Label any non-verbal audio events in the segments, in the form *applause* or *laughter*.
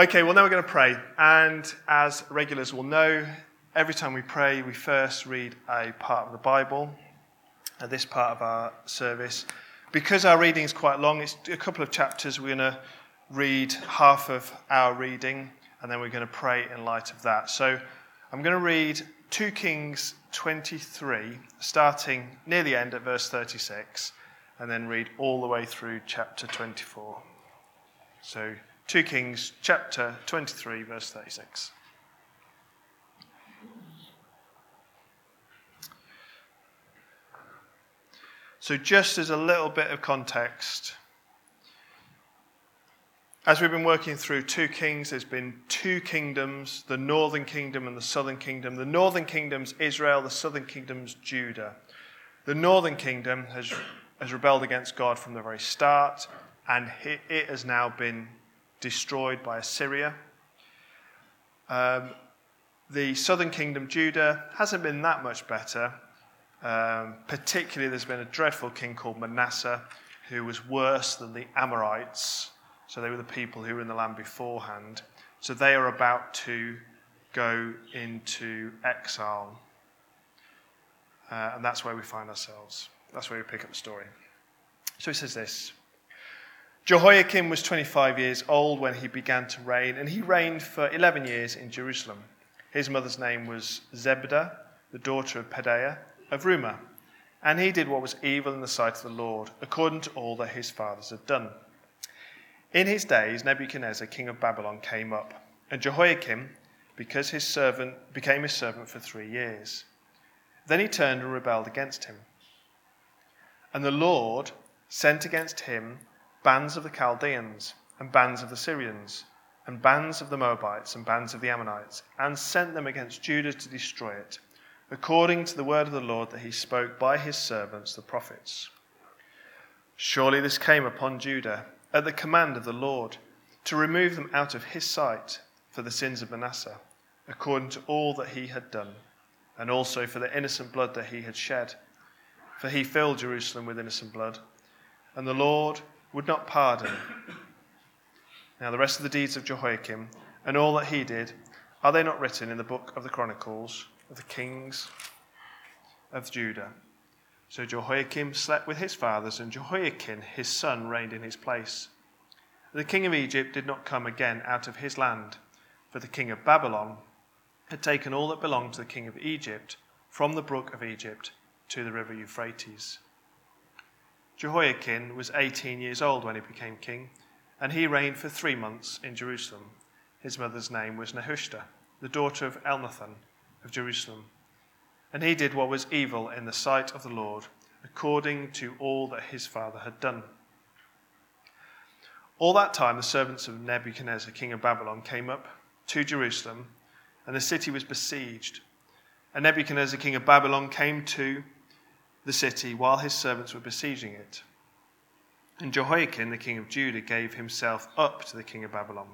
Okay, well, now we're going to pray. And as regulars will know, every time we pray, we first read a part of the Bible, at this part of our service. Because our reading is quite long, it's a couple of chapters. We're going to read half of our reading, and then we're going to pray in light of that. So I'm going to read 2 Kings 23, starting near the end at verse 36, and then read all the way through chapter 24. So 2 Kings chapter 23, verse 36. So, just as a little bit of context, as we've been working through 2 Kings, there's been two kingdoms the northern kingdom and the southern kingdom. The northern kingdom's Israel, the southern kingdom's Judah. The northern kingdom has, has rebelled against God from the very start, and it, it has now been destroyed by Assyria. Um, the southern kingdom, Judah, hasn't been that much better. Um, particularly, there's been a dreadful king called Manasseh who was worse than the Amorites. So they were the people who were in the land beforehand. So they are about to go into exile. Uh, and that's where we find ourselves. That's where we pick up the story. So he says this Jehoiakim was 25 years old when he began to reign, and he reigned for 11 years in Jerusalem. His mother's name was Zebudah, the daughter of Pedaiah of Rumah. And he did what was evil in the sight of the Lord, according to all that his fathers had done. In his days, Nebuchadnezzar, king of Babylon, came up, and Jehoiakim, because his servant became his servant for three years. Then he turned and rebelled against him. And the Lord sent against him bands of the Chaldeans, and bands of the Syrians, and bands of the Moabites, and bands of the Ammonites, and sent them against Judah to destroy it, according to the word of the Lord that he spoke by his servants the prophets. Surely this came upon Judah at the command of the Lord, to remove them out of his sight for the sins of Manasseh, according to all that he had done, and also for the innocent blood that he had shed. For he filled Jerusalem with innocent blood, and the Lord would not pardon. Now, the rest of the deeds of Jehoiakim and all that he did, are they not written in the book of the Chronicles of the kings of Judah? So Jehoiakim slept with his fathers, and Jehoiachin his son reigned in his place. The king of Egypt did not come again out of his land, for the king of Babylon had taken all that belonged to the king of Egypt from the brook of Egypt to the river Euphrates. Jehoiachin was 18 years old when he became king, and he reigned for three months in Jerusalem. His mother's name was Nehushta, the daughter of Elnathan of Jerusalem. And he did what was evil in the sight of the Lord, according to all that his father had done. All that time, the servants of Nebuchadnezzar, king of Babylon, came up to Jerusalem, and the city was besieged. And Nebuchadnezzar, king of Babylon, came to the city while his servants were besieging it. And Jehoiachin, the king of Judah, gave himself up to the king of Babylon,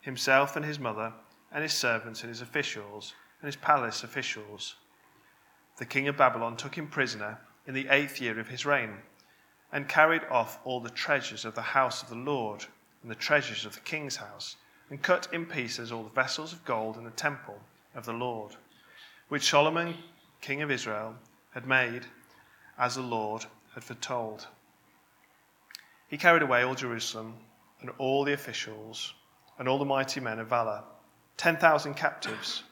himself and his mother, and his servants and his officials, and his palace officials. The king of Babylon took him prisoner in the eighth year of his reign, and carried off all the treasures of the house of the Lord, and the treasures of the king's house, and cut in pieces all the vessels of gold in the temple of the Lord, which Solomon, king of Israel, had made as the Lord had foretold. He carried away all Jerusalem and all the officials and all the mighty men of valor, 10,000 captives,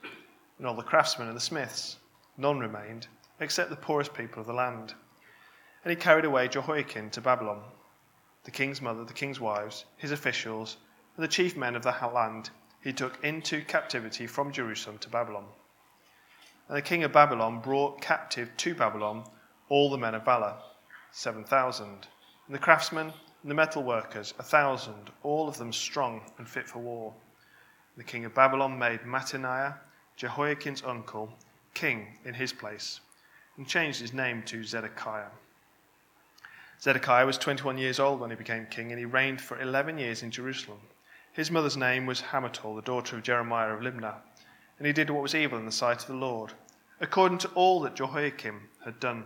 and all the craftsmen and the smiths. None remained, except the poorest people of the land. And he carried away Jehoiachin to Babylon. The king's mother, the king's wives, his officials, and the chief men of the land he took into captivity from Jerusalem to Babylon. And the king of Babylon brought captive to Babylon all the men of valor, 7,000, and the craftsmen and the metal workers, a thousand, all of them strong and fit for war. The king of Babylon made Mattaniah, Jehoiachin's uncle, king in his place, and changed his name to Zedekiah. Zedekiah was 21 years old when he became king, and he reigned for 11 years in Jerusalem. His mother's name was Hamutal, the daughter of Jeremiah of Libnah, and he did what was evil in the sight of the Lord, according to all that Jehoiakim had done.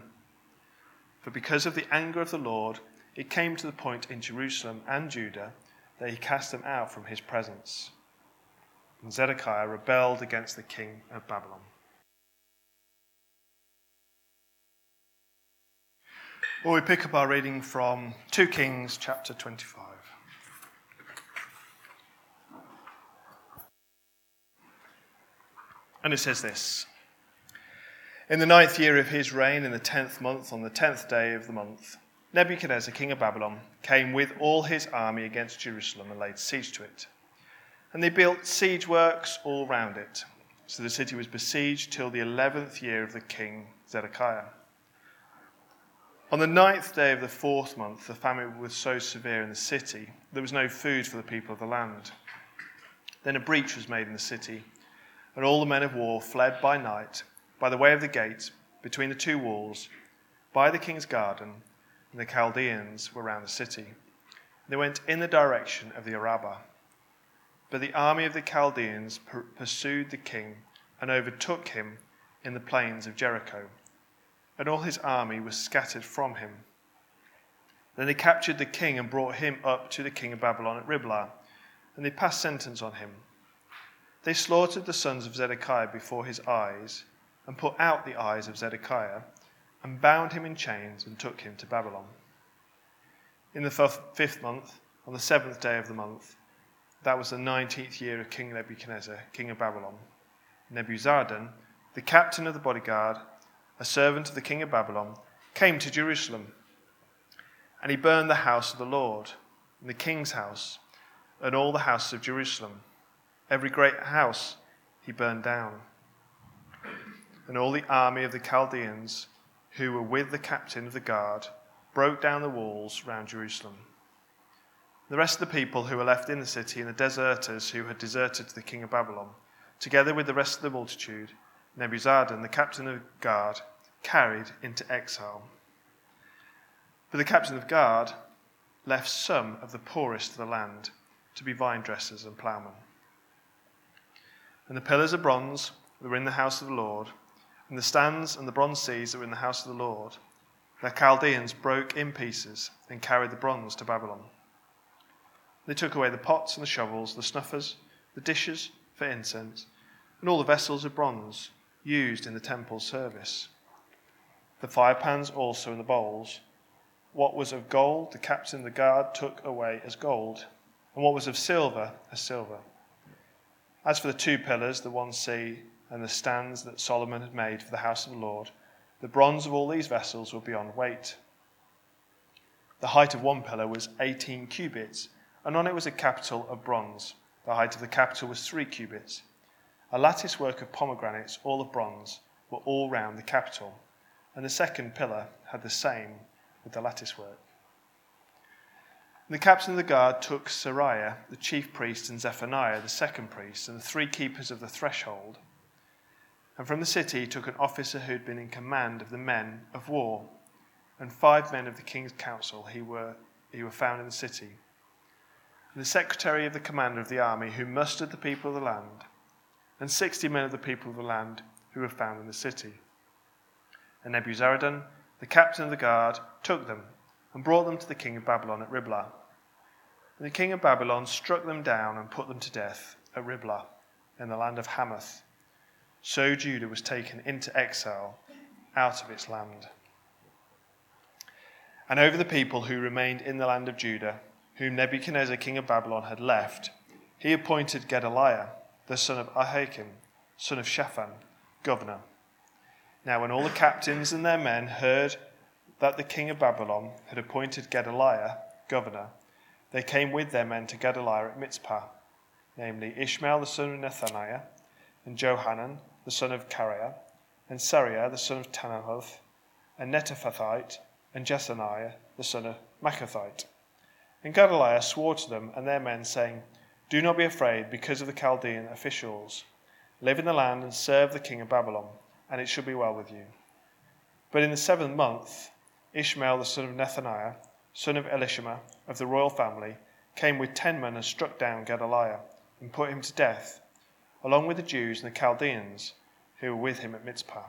For because of the anger of the Lord, it came to the point in Jerusalem and Judah that he cast them out from his presence. and Zedekiah rebelled against the king of Babylon. Well, we pick up our reading from 2 Kings chapter 25. And it says this In the ninth year of his reign, in the tenth month, on the tenth day of the month, Nebuchadnezzar, king of Babylon, came with all his army against Jerusalem and laid siege to it. And they built siege works all round it. So the city was besieged till the eleventh year of the king Zedekiah. On the ninth day of the fourth month, the famine was so severe in the city, there was no food for the people of the land. Then a breach was made in the city, and all the men of war fled by night by the way of the gate between the two walls, by the king's garden, and the Chaldeans were round the city. They went in the direction of the Arabah. But the army of the Chaldeans pursued the king and overtook him in the plains of Jericho, and all his army was scattered from him. Then they captured the king and brought him up to the king of Babylon at Riblah, and they passed sentence on him. They slaughtered the sons of Zedekiah before his eyes, and put out the eyes of Zedekiah, and bound him in chains and took him to Babylon. In the fifth month, on the seventh day of the month, that was the 19th year of King Nebuchadnezzar, king of Babylon. Nebuzaradan, the captain of the bodyguard, a servant of the king of Babylon, came to Jerusalem. And he burned the house of the Lord, and the king's house, and all the houses of Jerusalem. Every great house he burned down. And all the army of the Chaldeans, who were with the captain of the guard, broke down the walls round Jerusalem. The rest of the people who were left in the city and the deserters who had deserted to the king of Babylon, together with the rest of the multitude, Nebuzaradan, the captain of the guard, carried into exile. But the captain of the guard left some of the poorest of the land to be vine dressers and ploughmen. And the pillars of bronze that were in the house of the Lord, and the stands and the bronze seats that were in the house of the Lord, the Chaldeans broke in pieces and carried the bronze to Babylon. They took away the pots and the shovels, the snuffers, the dishes for incense, and all the vessels of bronze used in the temple service. The fire pans also and the bowls. What was of gold, the captain of the guard took away as gold, and what was of silver, as silver. As for the two pillars, the one sea, and the stands that Solomon had made for the house of the Lord, the bronze of all these vessels were beyond weight. The height of one pillar was 18 cubits and on it was a capital of bronze. The height of the capital was three cubits. A lattice work of pomegranates, all of bronze, were all round the capital, and the second pillar had the same with the lattice work. The captain of the guard took Seraiah, the chief priest, and Zephaniah, the second priest, and the three keepers of the threshold. And from the city he took an officer who had been in command of the men of war, and five men of the king's council he were, he were found in the city And the secretary of the commander of the army who mustered the people of the land, and sixty men of the people of the land who were found in the city. And Nebuzaradan, the captain of the guard, took them and brought them to the king of Babylon at Riblah. And the king of Babylon struck them down and put them to death at Riblah in the land of Hamath. So Judah was taken into exile out of its land. And over the people who remained in the land of Judah, whom Nebuchadnezzar, king of Babylon, had left, he appointed Gedaliah, the son of Ahikam, son of Shaphan, governor. Now, when all the captains and their men heard that the king of Babylon had appointed Gedaliah governor, they came with their men to Gedaliah at Mizpah, namely Ishmael the son of Nethaniah, and Johanan the son of Kareah, and Seraiah the son of Tanhuth, and Netophathite, and Jaazaniah the son of Maachathite. And Gedaliah swore to them and their men, saying, Do not be afraid because of the Chaldean officials. Live in the land and serve the king of Babylon, and it shall be well with you. But in the seventh month, Ishmael the son of Nethaniah, son of Elishama, of the royal family, came with ten men and struck down Gedaliah, and put him to death, along with the Jews and the Chaldeans who were with him at Mizpah.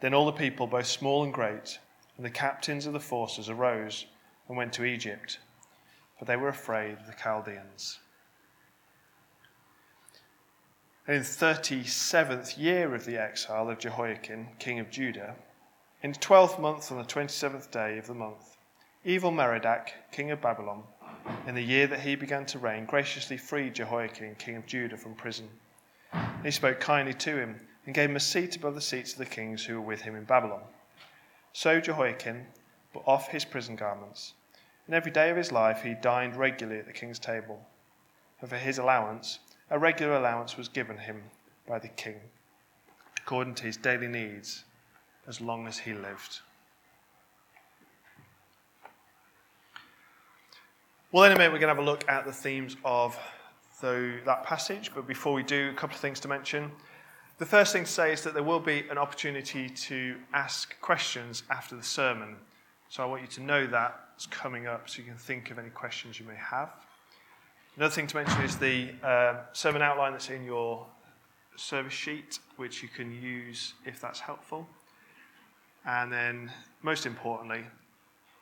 Then all the people, both small and great, and the captains of the forces arose and went to Egypt, for they were afraid of the Chaldeans. And in the 37th year of the exile of Jehoiachin, king of Judah, in the 12th month on the 27th day of the month, evil Merodach, king of Babylon, in the year that he began to reign, graciously freed Jehoiachin, king of Judah, from prison. He spoke kindly to him and gave him a seat above the seats of the kings who were with him in Babylon. So Jehoiachin put off his prison garments, and every day of his life he dined regularly at the king's table. And for his allowance, a regular allowance was given him by the king, according to his daily needs, as long as he lived. Well, in a minute, we're going to have a look at the themes of the, that passage, but before we do, a couple of things to mention. The first thing to say is that there will be an opportunity to ask questions after the sermon. So I want you to know that it's coming up so you can think of any questions you may have. Another thing to mention is the uh, sermon outline that's in your service sheet, which you can use if that's helpful. And then, most importantly,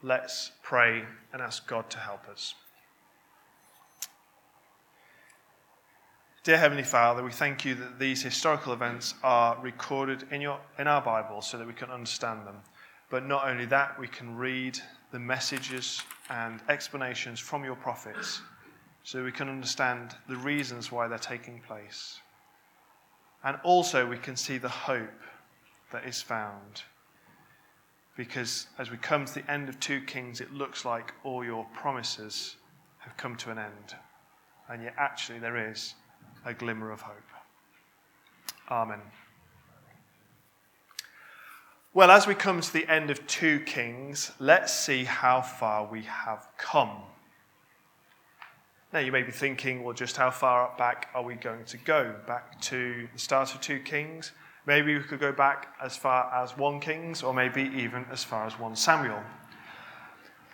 let's pray and ask God to help us. Dear Heavenly Father, we thank you that these historical events are recorded in, your, in our Bible so that we can understand them. But not only that, we can read the messages and explanations from your prophets so we can understand the reasons why they're taking place. And also, we can see the hope that is found because as we come to the end of 2 Kings, it looks like all your promises have come to an end. And yet, actually, there is a glimmer of hope. Amen. Well, as we come to the end of 2 Kings, let's see how far we have come. Now, you may be thinking, well, just how far back are we going to go? Back to the start of 2 Kings? Maybe we could go back as far as 1 Kings, or maybe even as far as 1 Samuel.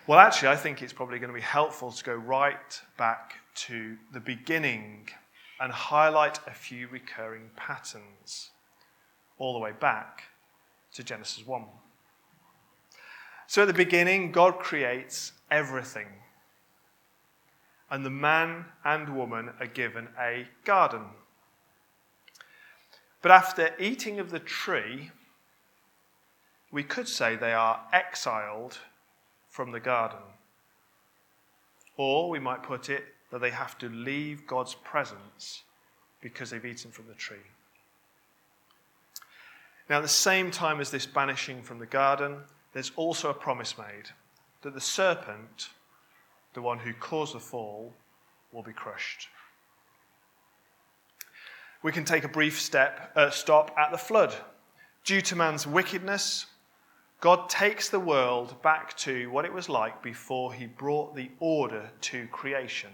Well, actually, I think it's probably going to be helpful to go right back to the beginning and highlight a few recurring patterns all the way back to Genesis 1. So, at the beginning, God creates everything. And the man and woman are given a garden. But after eating of the tree, we could say they are exiled from the garden. Or we might put it that they have to leave God's presence because they've eaten from the tree. Now, at the same time as this banishing from the garden, there's also a promise made that the serpent, the one who caused the fall, will be crushed we can take a brief step, uh, stop at the flood. Due to man's wickedness, God takes the world back to what it was like before he brought the order to creation.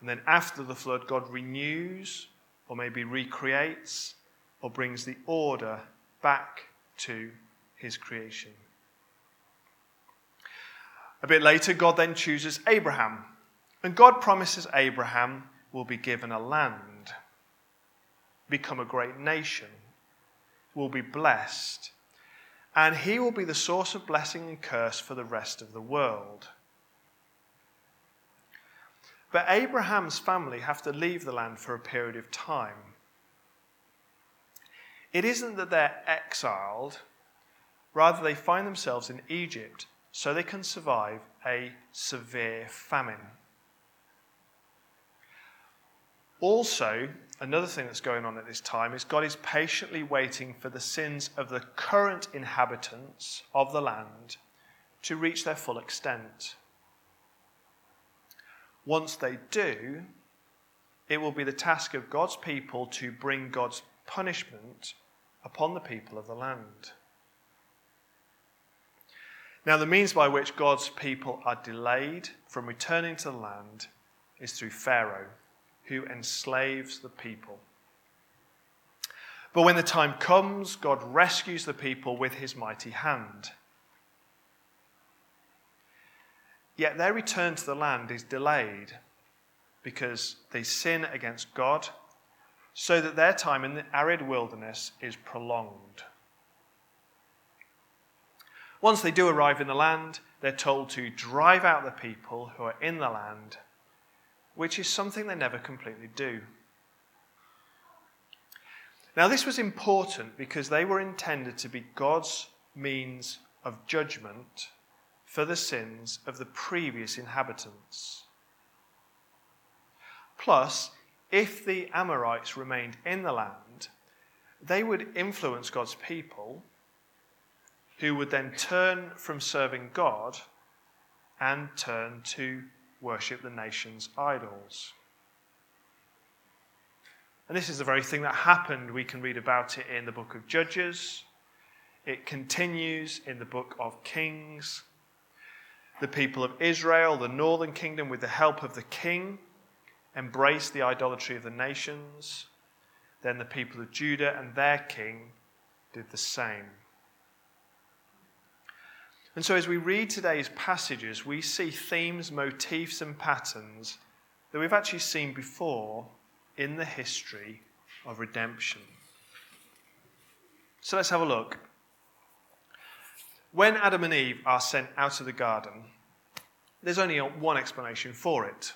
And then after the flood, God renews, or maybe recreates, or brings the order back to his creation. A bit later, God then chooses Abraham. And God promises Abraham will be given a land, become a great nation, will be blessed, and he will be the source of blessing and curse for the rest of the world. But Abraham's family have to leave the land for a period of time. It isn't that they're exiled, rather, they find themselves in Egypt so they can survive a severe famine. Also, another thing that's going on at this time is God is patiently waiting for the sins of the current inhabitants of the land to reach their full extent. Once they do, it will be the task of God's people to bring God's punishment upon the people of the land. Now, the means by which God's people are delayed from returning to the land is through Pharaoh who enslaves the people. But when the time comes, God rescues the people with his mighty hand. Yet their return to the land is delayed because they sin against God, so that their time in the arid wilderness is prolonged. Once they do arrive in the land, they're told to drive out the people who are in the land which is something they never completely do. Now, this was important because they were intended to be God's means of judgment for the sins of the previous inhabitants. Plus, if the Amorites remained in the land, they would influence God's people, who would then turn from serving God and turn to worship the nation's idols. And this is the very thing that happened. We can read about it in the book of Judges. It continues in the book of Kings. The people of Israel, the northern kingdom, with the help of the king, embraced the idolatry of the nations. Then the people of Judah and their king did the same. And so, as we read today's passages, we see themes, motifs, and patterns that we've actually seen before in the history of redemption. So, let's have a look. When Adam and Eve are sent out of the garden, there's only one explanation for it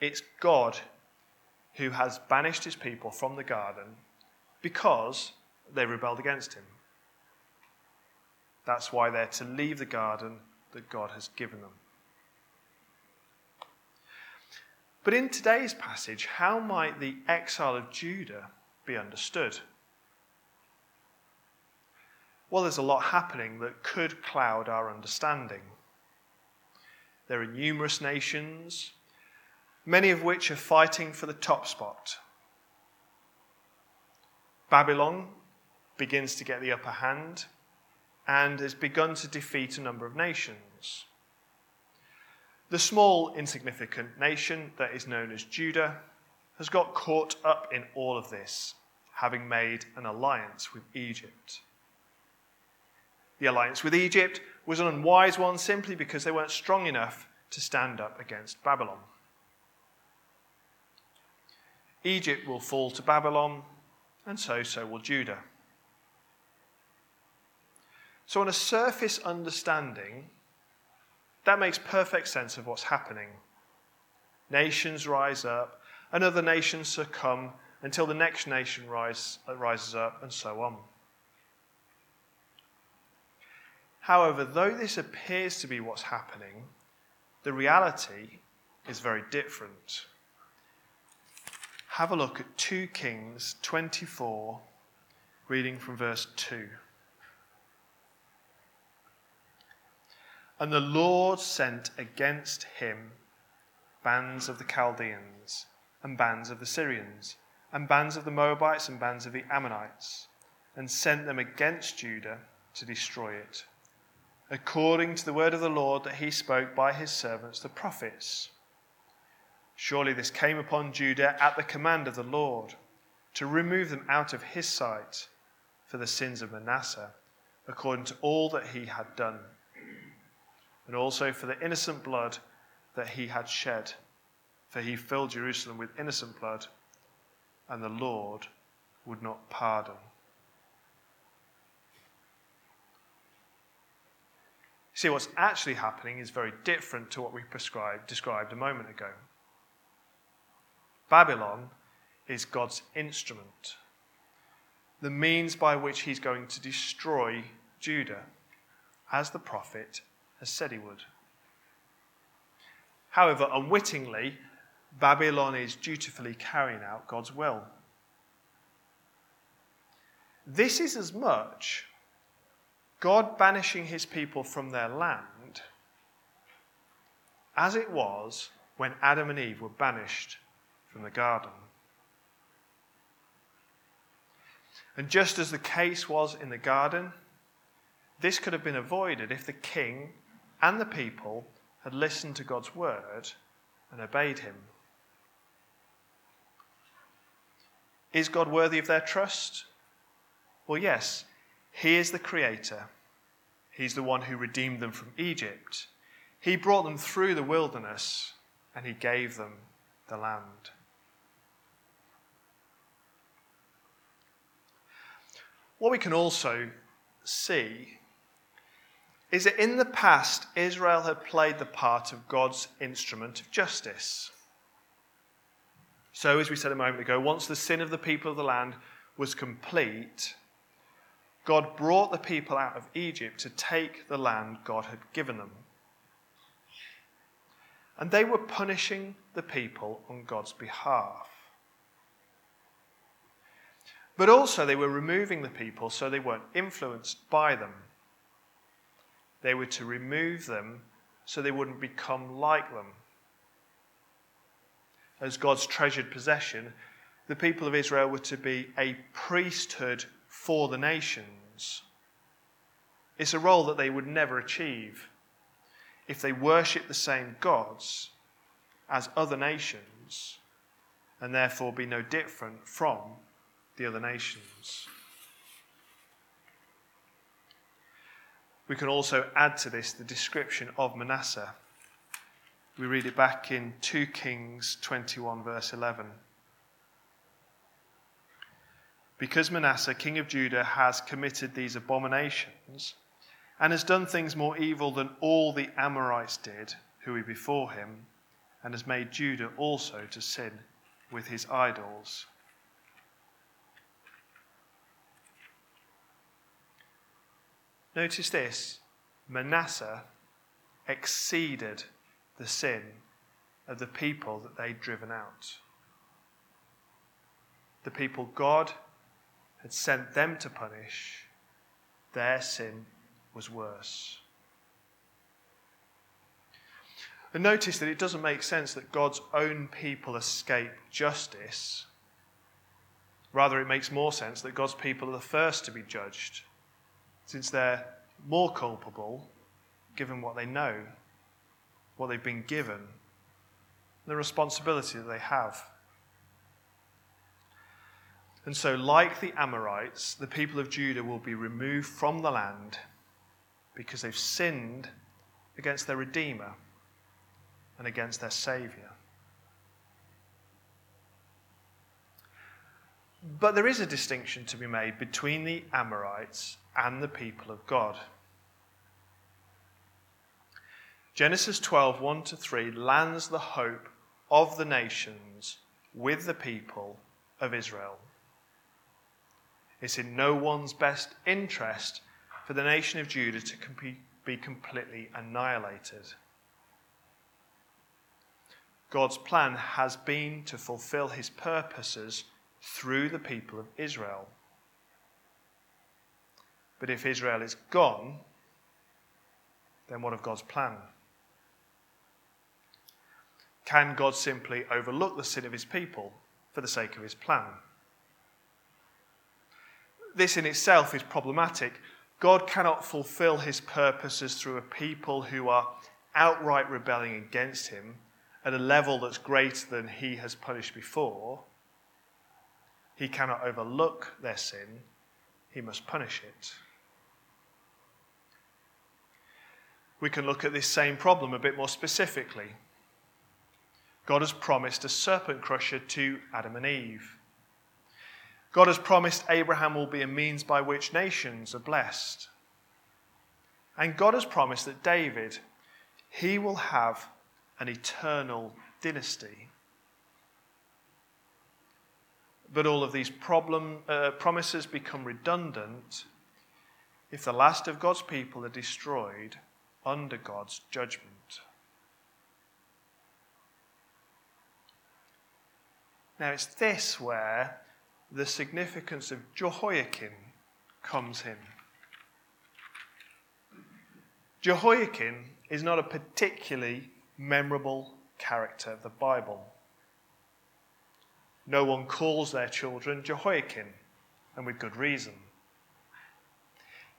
it's God who has banished his people from the garden because they rebelled against him. That's why they're to leave the garden that God has given them. But in today's passage, how might the exile of Judah be understood? Well, there's a lot happening that could cloud our understanding. There are numerous nations, many of which are fighting for the top spot. Babylon begins to get the upper hand and has begun to defeat a number of nations. The small, insignificant nation that is known as Judah has got caught up in all of this, having made an alliance with Egypt. The alliance with Egypt was an unwise one simply because they weren't strong enough to stand up against Babylon. Egypt will fall to Babylon, and so, so will Judah. So, on a surface understanding, that makes perfect sense of what's happening. Nations rise up, and other nations succumb until the next nation rise, rises up, and so on. However, though this appears to be what's happening, the reality is very different. Have a look at 2 Kings 24, reading from verse 2. And the Lord sent against him bands of the Chaldeans, and bands of the Syrians, and bands of the Moabites, and bands of the Ammonites, and sent them against Judah to destroy it, according to the word of the Lord that he spoke by his servants the prophets. Surely this came upon Judah at the command of the Lord, to remove them out of his sight for the sins of Manasseh, according to all that he had done and also for the innocent blood that he had shed. For he filled Jerusalem with innocent blood, and the Lord would not pardon. See, what's actually happening is very different to what we described a moment ago. Babylon is God's instrument, the means by which he's going to destroy Judah, as the prophet has said he would. However, unwittingly, Babylon is dutifully carrying out God's will. This is as much God banishing his people from their land as it was when Adam and Eve were banished from the garden. And just as the case was in the garden, this could have been avoided if the king and the people had listened to God's word and obeyed him. Is God worthy of their trust? Well, yes. He is the creator. He's the one who redeemed them from Egypt. He brought them through the wilderness and he gave them the land. What we can also see is that in the past, Israel had played the part of God's instrument of justice. So, as we said a moment ago, once the sin of the people of the land was complete, God brought the people out of Egypt to take the land God had given them. And they were punishing the people on God's behalf. But also, they were removing the people so they weren't influenced by them. They were to remove them so they wouldn't become like them. As God's treasured possession, the people of Israel were to be a priesthood for the nations. It's a role that they would never achieve if they worship the same gods as other nations and therefore be no different from the other nations. We can also add to this the description of Manasseh. We read it back in 2 Kings 21, verse 11. Because Manasseh, king of Judah, has committed these abominations and has done things more evil than all the Amorites did who were before him, and has made Judah also to sin with his idols. Notice this Manasseh exceeded the sin of the people that they'd driven out. The people God had sent them to punish, their sin was worse. And notice that it doesn't make sense that God's own people escape justice. Rather, it makes more sense that God's people are the first to be judged since they're more culpable given what they know, what they've been given, the responsibility that they have. And so, like the Amorites, the people of Judah will be removed from the land because they've sinned against their Redeemer and against their Saviour. But there is a distinction to be made between the Amorites and the people of God. Genesis 12, 1 to 3 lands the hope of the nations with the people of Israel. It's in no one's best interest for the nation of Judah to be completely annihilated. God's plan has been to fulfill his purposes through the people of Israel. But if Israel is gone, then what of God's plan? Can God simply overlook the sin of his people for the sake of his plan? This in itself is problematic. God cannot fulfill his purposes through a people who are outright rebelling against him at a level that's greater than he has punished before. He cannot overlook their sin, he must punish it. We can look at this same problem a bit more specifically. God has promised a serpent crusher to Adam and Eve. God has promised Abraham will be a means by which nations are blessed. And God has promised that David, he will have an eternal dynasty. But all of these problem, uh, promises become redundant if the last of God's people are destroyed under God's judgment. Now, it's this where the significance of Jehoiachin comes in. Jehoiachin is not a particularly memorable character of the Bible. No one calls their children Jehoiachin, and with good reason.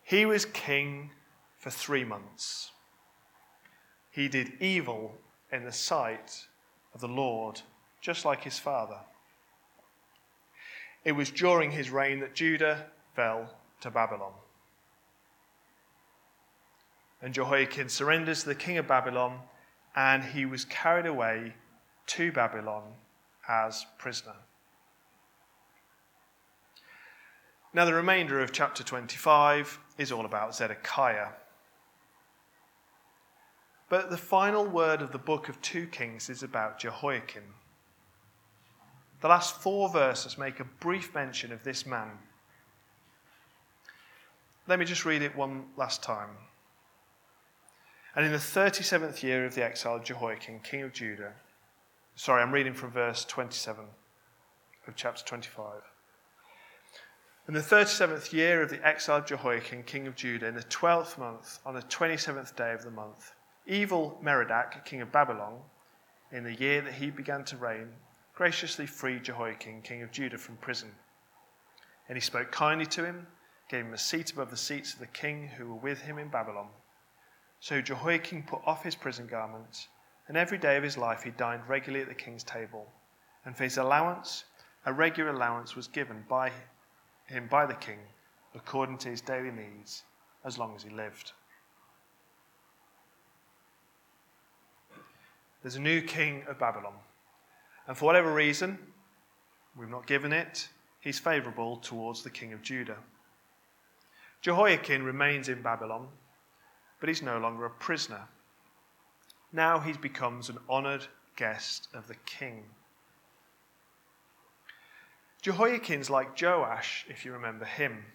He was king for three months. He did evil in the sight of the Lord, just like his father. It was during his reign that Judah fell to Babylon. And Jehoiachin surrenders to the king of Babylon, and he was carried away to Babylon as prisoner. Now, the remainder of chapter 25 is all about Zedekiah. But the final word of the book of 2 Kings is about Jehoiachin. The last four verses make a brief mention of this man. Let me just read it one last time. And in the 37th year of the exile of Jehoiachin, king of Judah, sorry, I'm reading from verse 27 of chapter 25. In the 37th year of the exile of Jehoiachin, king of Judah, in the 12th month, on the 27th day of the month, evil Merodach, king of Babylon, in the year that he began to reign, graciously freed Jehoiachin, king of Judah, from prison. And he spoke kindly to him, gave him a seat above the seats of the king who were with him in Babylon. So Jehoiachin put off his prison garments, and every day of his life he dined regularly at the king's table. And for his allowance, a regular allowance was given by him by the king, according to his daily needs, as long as he lived. There's a new king of Babylon. And for whatever reason, we've not given it, he's favourable towards the king of Judah. Jehoiachin remains in Babylon, but he's no longer a prisoner. Now he becomes an honoured guest of the king. Jehoiachin's like Joash, if you remember him.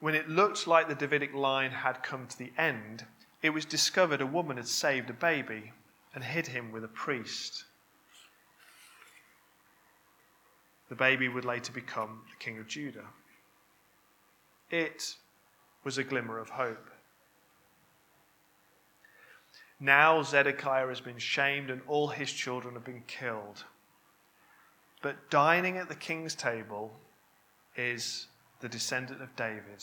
When it looked like the Davidic line had come to the end, it was discovered a woman had saved a baby and hid him with a priest. The baby would later become the king of Judah. It was a glimmer of hope. Now Zedekiah has been shamed and all his children have been killed. But dining at the king's table is the descendant of David.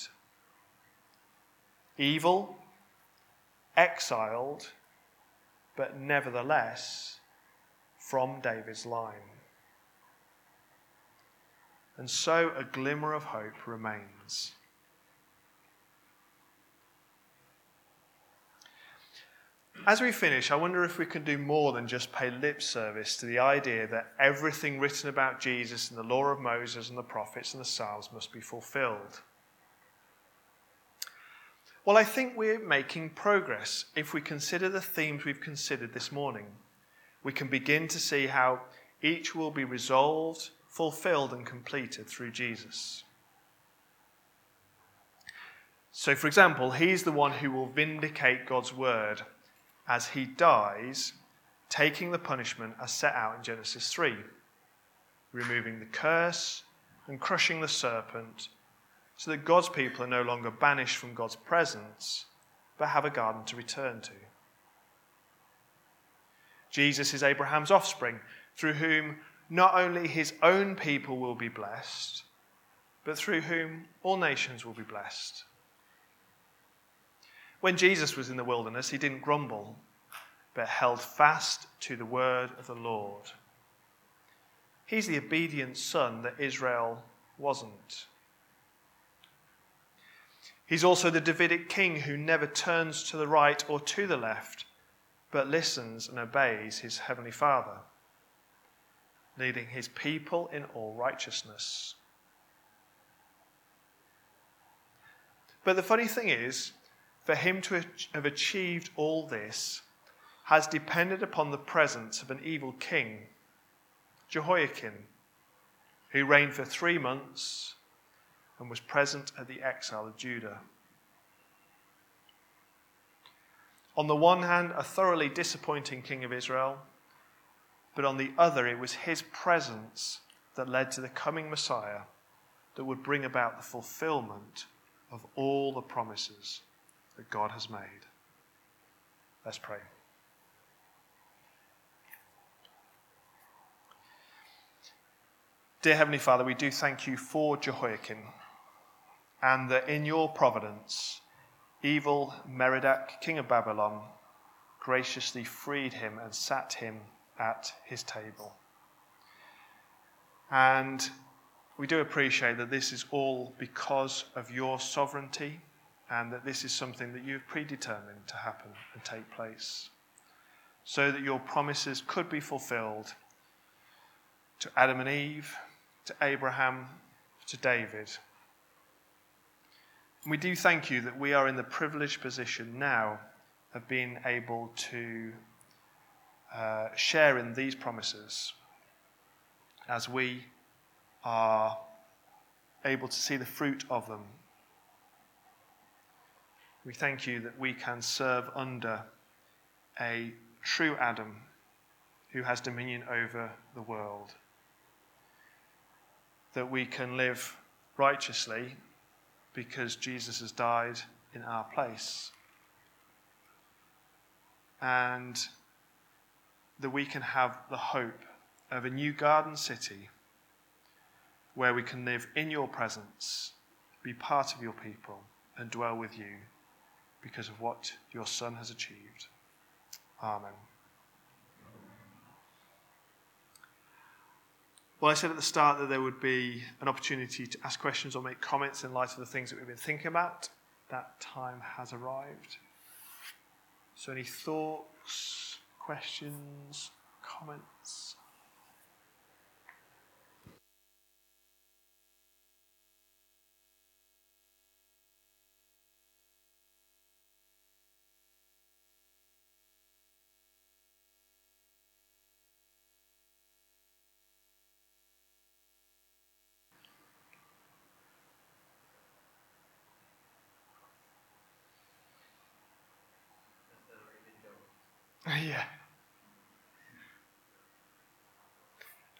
Evil, exiled, but nevertheless from David's line. And so a glimmer of hope remains. As we finish, I wonder if we can do more than just pay lip service to the idea that everything written about Jesus in the law of Moses and the prophets and the Psalms must be fulfilled. Well, I think we're making progress if we consider the themes we've considered this morning. We can begin to see how each will be resolved fulfilled and completed through Jesus. So, for example, he's the one who will vindicate God's word as he dies, taking the punishment as set out in Genesis 3, removing the curse and crushing the serpent, so that God's people are no longer banished from God's presence, but have a garden to return to. Jesus is Abraham's offspring, through whom not only his own people will be blessed, but through whom all nations will be blessed. When Jesus was in the wilderness, he didn't grumble, but held fast to the word of the Lord. He's the obedient son that Israel wasn't. He's also the Davidic king who never turns to the right or to the left, but listens and obeys his heavenly Father leading his people in all righteousness. But the funny thing is, for him to have achieved all this has depended upon the presence of an evil king, Jehoiachin, who reigned for three months and was present at the exile of Judah. On the one hand, a thoroughly disappointing king of Israel but on the other, it was his presence that led to the coming Messiah that would bring about the fulfillment of all the promises that God has made. Let's pray. Dear Heavenly Father, we do thank you for Jehoiachin and that in your providence, evil Merodach, king of Babylon, graciously freed him and sat him at his table. And we do appreciate that this is all because of your sovereignty and that this is something that you've predetermined to happen and take place. So that your promises could be fulfilled to Adam and Eve, to Abraham, to David. And we do thank you that we are in the privileged position now of being able to uh, share in these promises as we are able to see the fruit of them. We thank you that we can serve under a true Adam who has dominion over the world. That we can live righteously because Jesus has died in our place. And that we can have the hope of a new garden city where we can live in your presence, be part of your people, and dwell with you because of what your Son has achieved. Amen. Well, I said at the start that there would be an opportunity to ask questions or make comments in light of the things that we've been thinking about. That time has arrived. So, any thoughts, questions, comments? Yeah.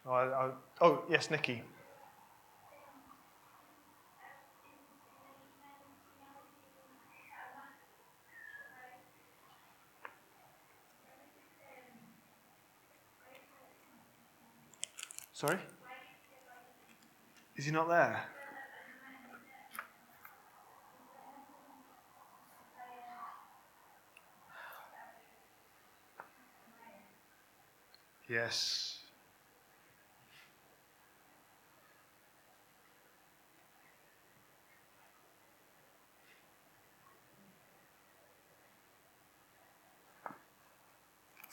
Oh, I, I, oh, yes, Nikki. Sorry? Is he not there? Yes.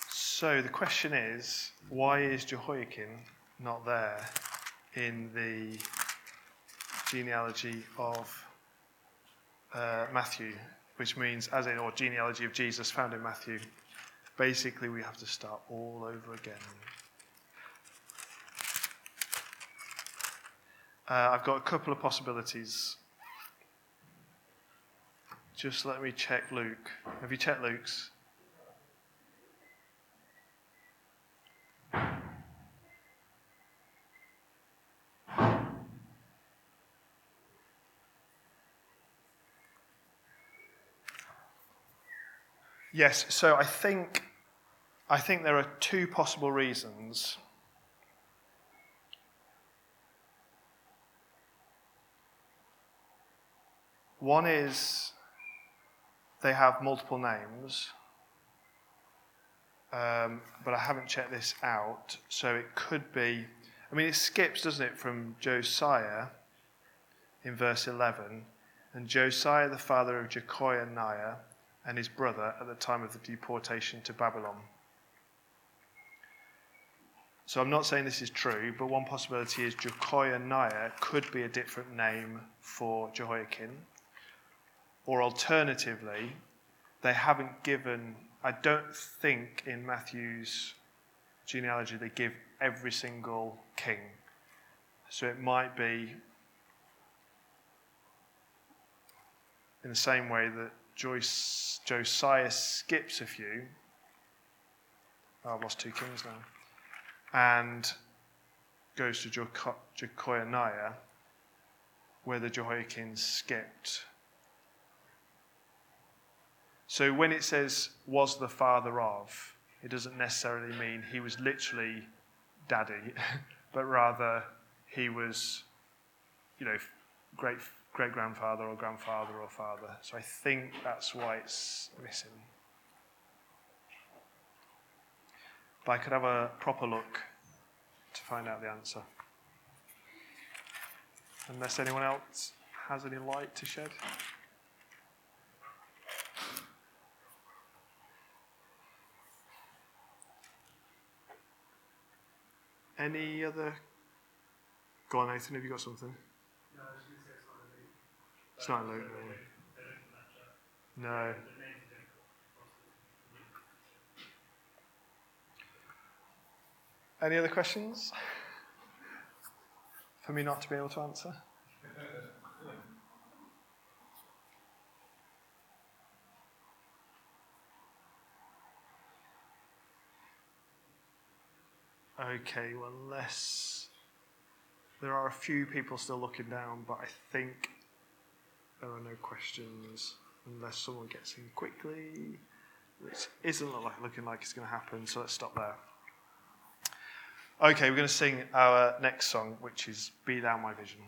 So the question is why is Jehoiakim not there in the genealogy of uh, Matthew, which means, as in, or genealogy of Jesus found in Matthew, basically we have to start all over again. Uh, I've got a couple of possibilities. Just let me check Luke. Have you checked Luke's? Yes, so I think, I think there are two possible reasons. One is they have multiple names, um, but I haven't checked this out, so it could be. I mean, it skips, doesn't it, from Josiah in verse 11, and Josiah, the father of Jeconiah, and his brother at the time of the deportation to Babylon. So I'm not saying this is true, but one possibility is Jeconiah could be a different name for Jehoiakim. Or alternatively, they haven't given, I don't think in Matthew's genealogy they give every single king. So it might be in the same way that Joyce, Josiah skips a few. Oh, I've lost two kings now. And goes to Jeconiah, where the Jehoiakim skipped. So when it says, was the father of, it doesn't necessarily mean he was literally daddy, *laughs* but rather he was, you know, great great grandfather or grandfather or father. So I think that's why it's missing. But I could have a proper look to find out the answer. Unless anyone else has any light to shed. Any other? Go on, Nathan, have you got something? It's not Luke. No. Any other questions? for me not to be able to answer? Okay, well, unless there are a few people still looking down, but I think there are no questions unless someone gets in quickly, which isn't like, looking like it's going to happen, so let's stop there. Okay, we're going to sing our next song, which is Be Thou My Vision.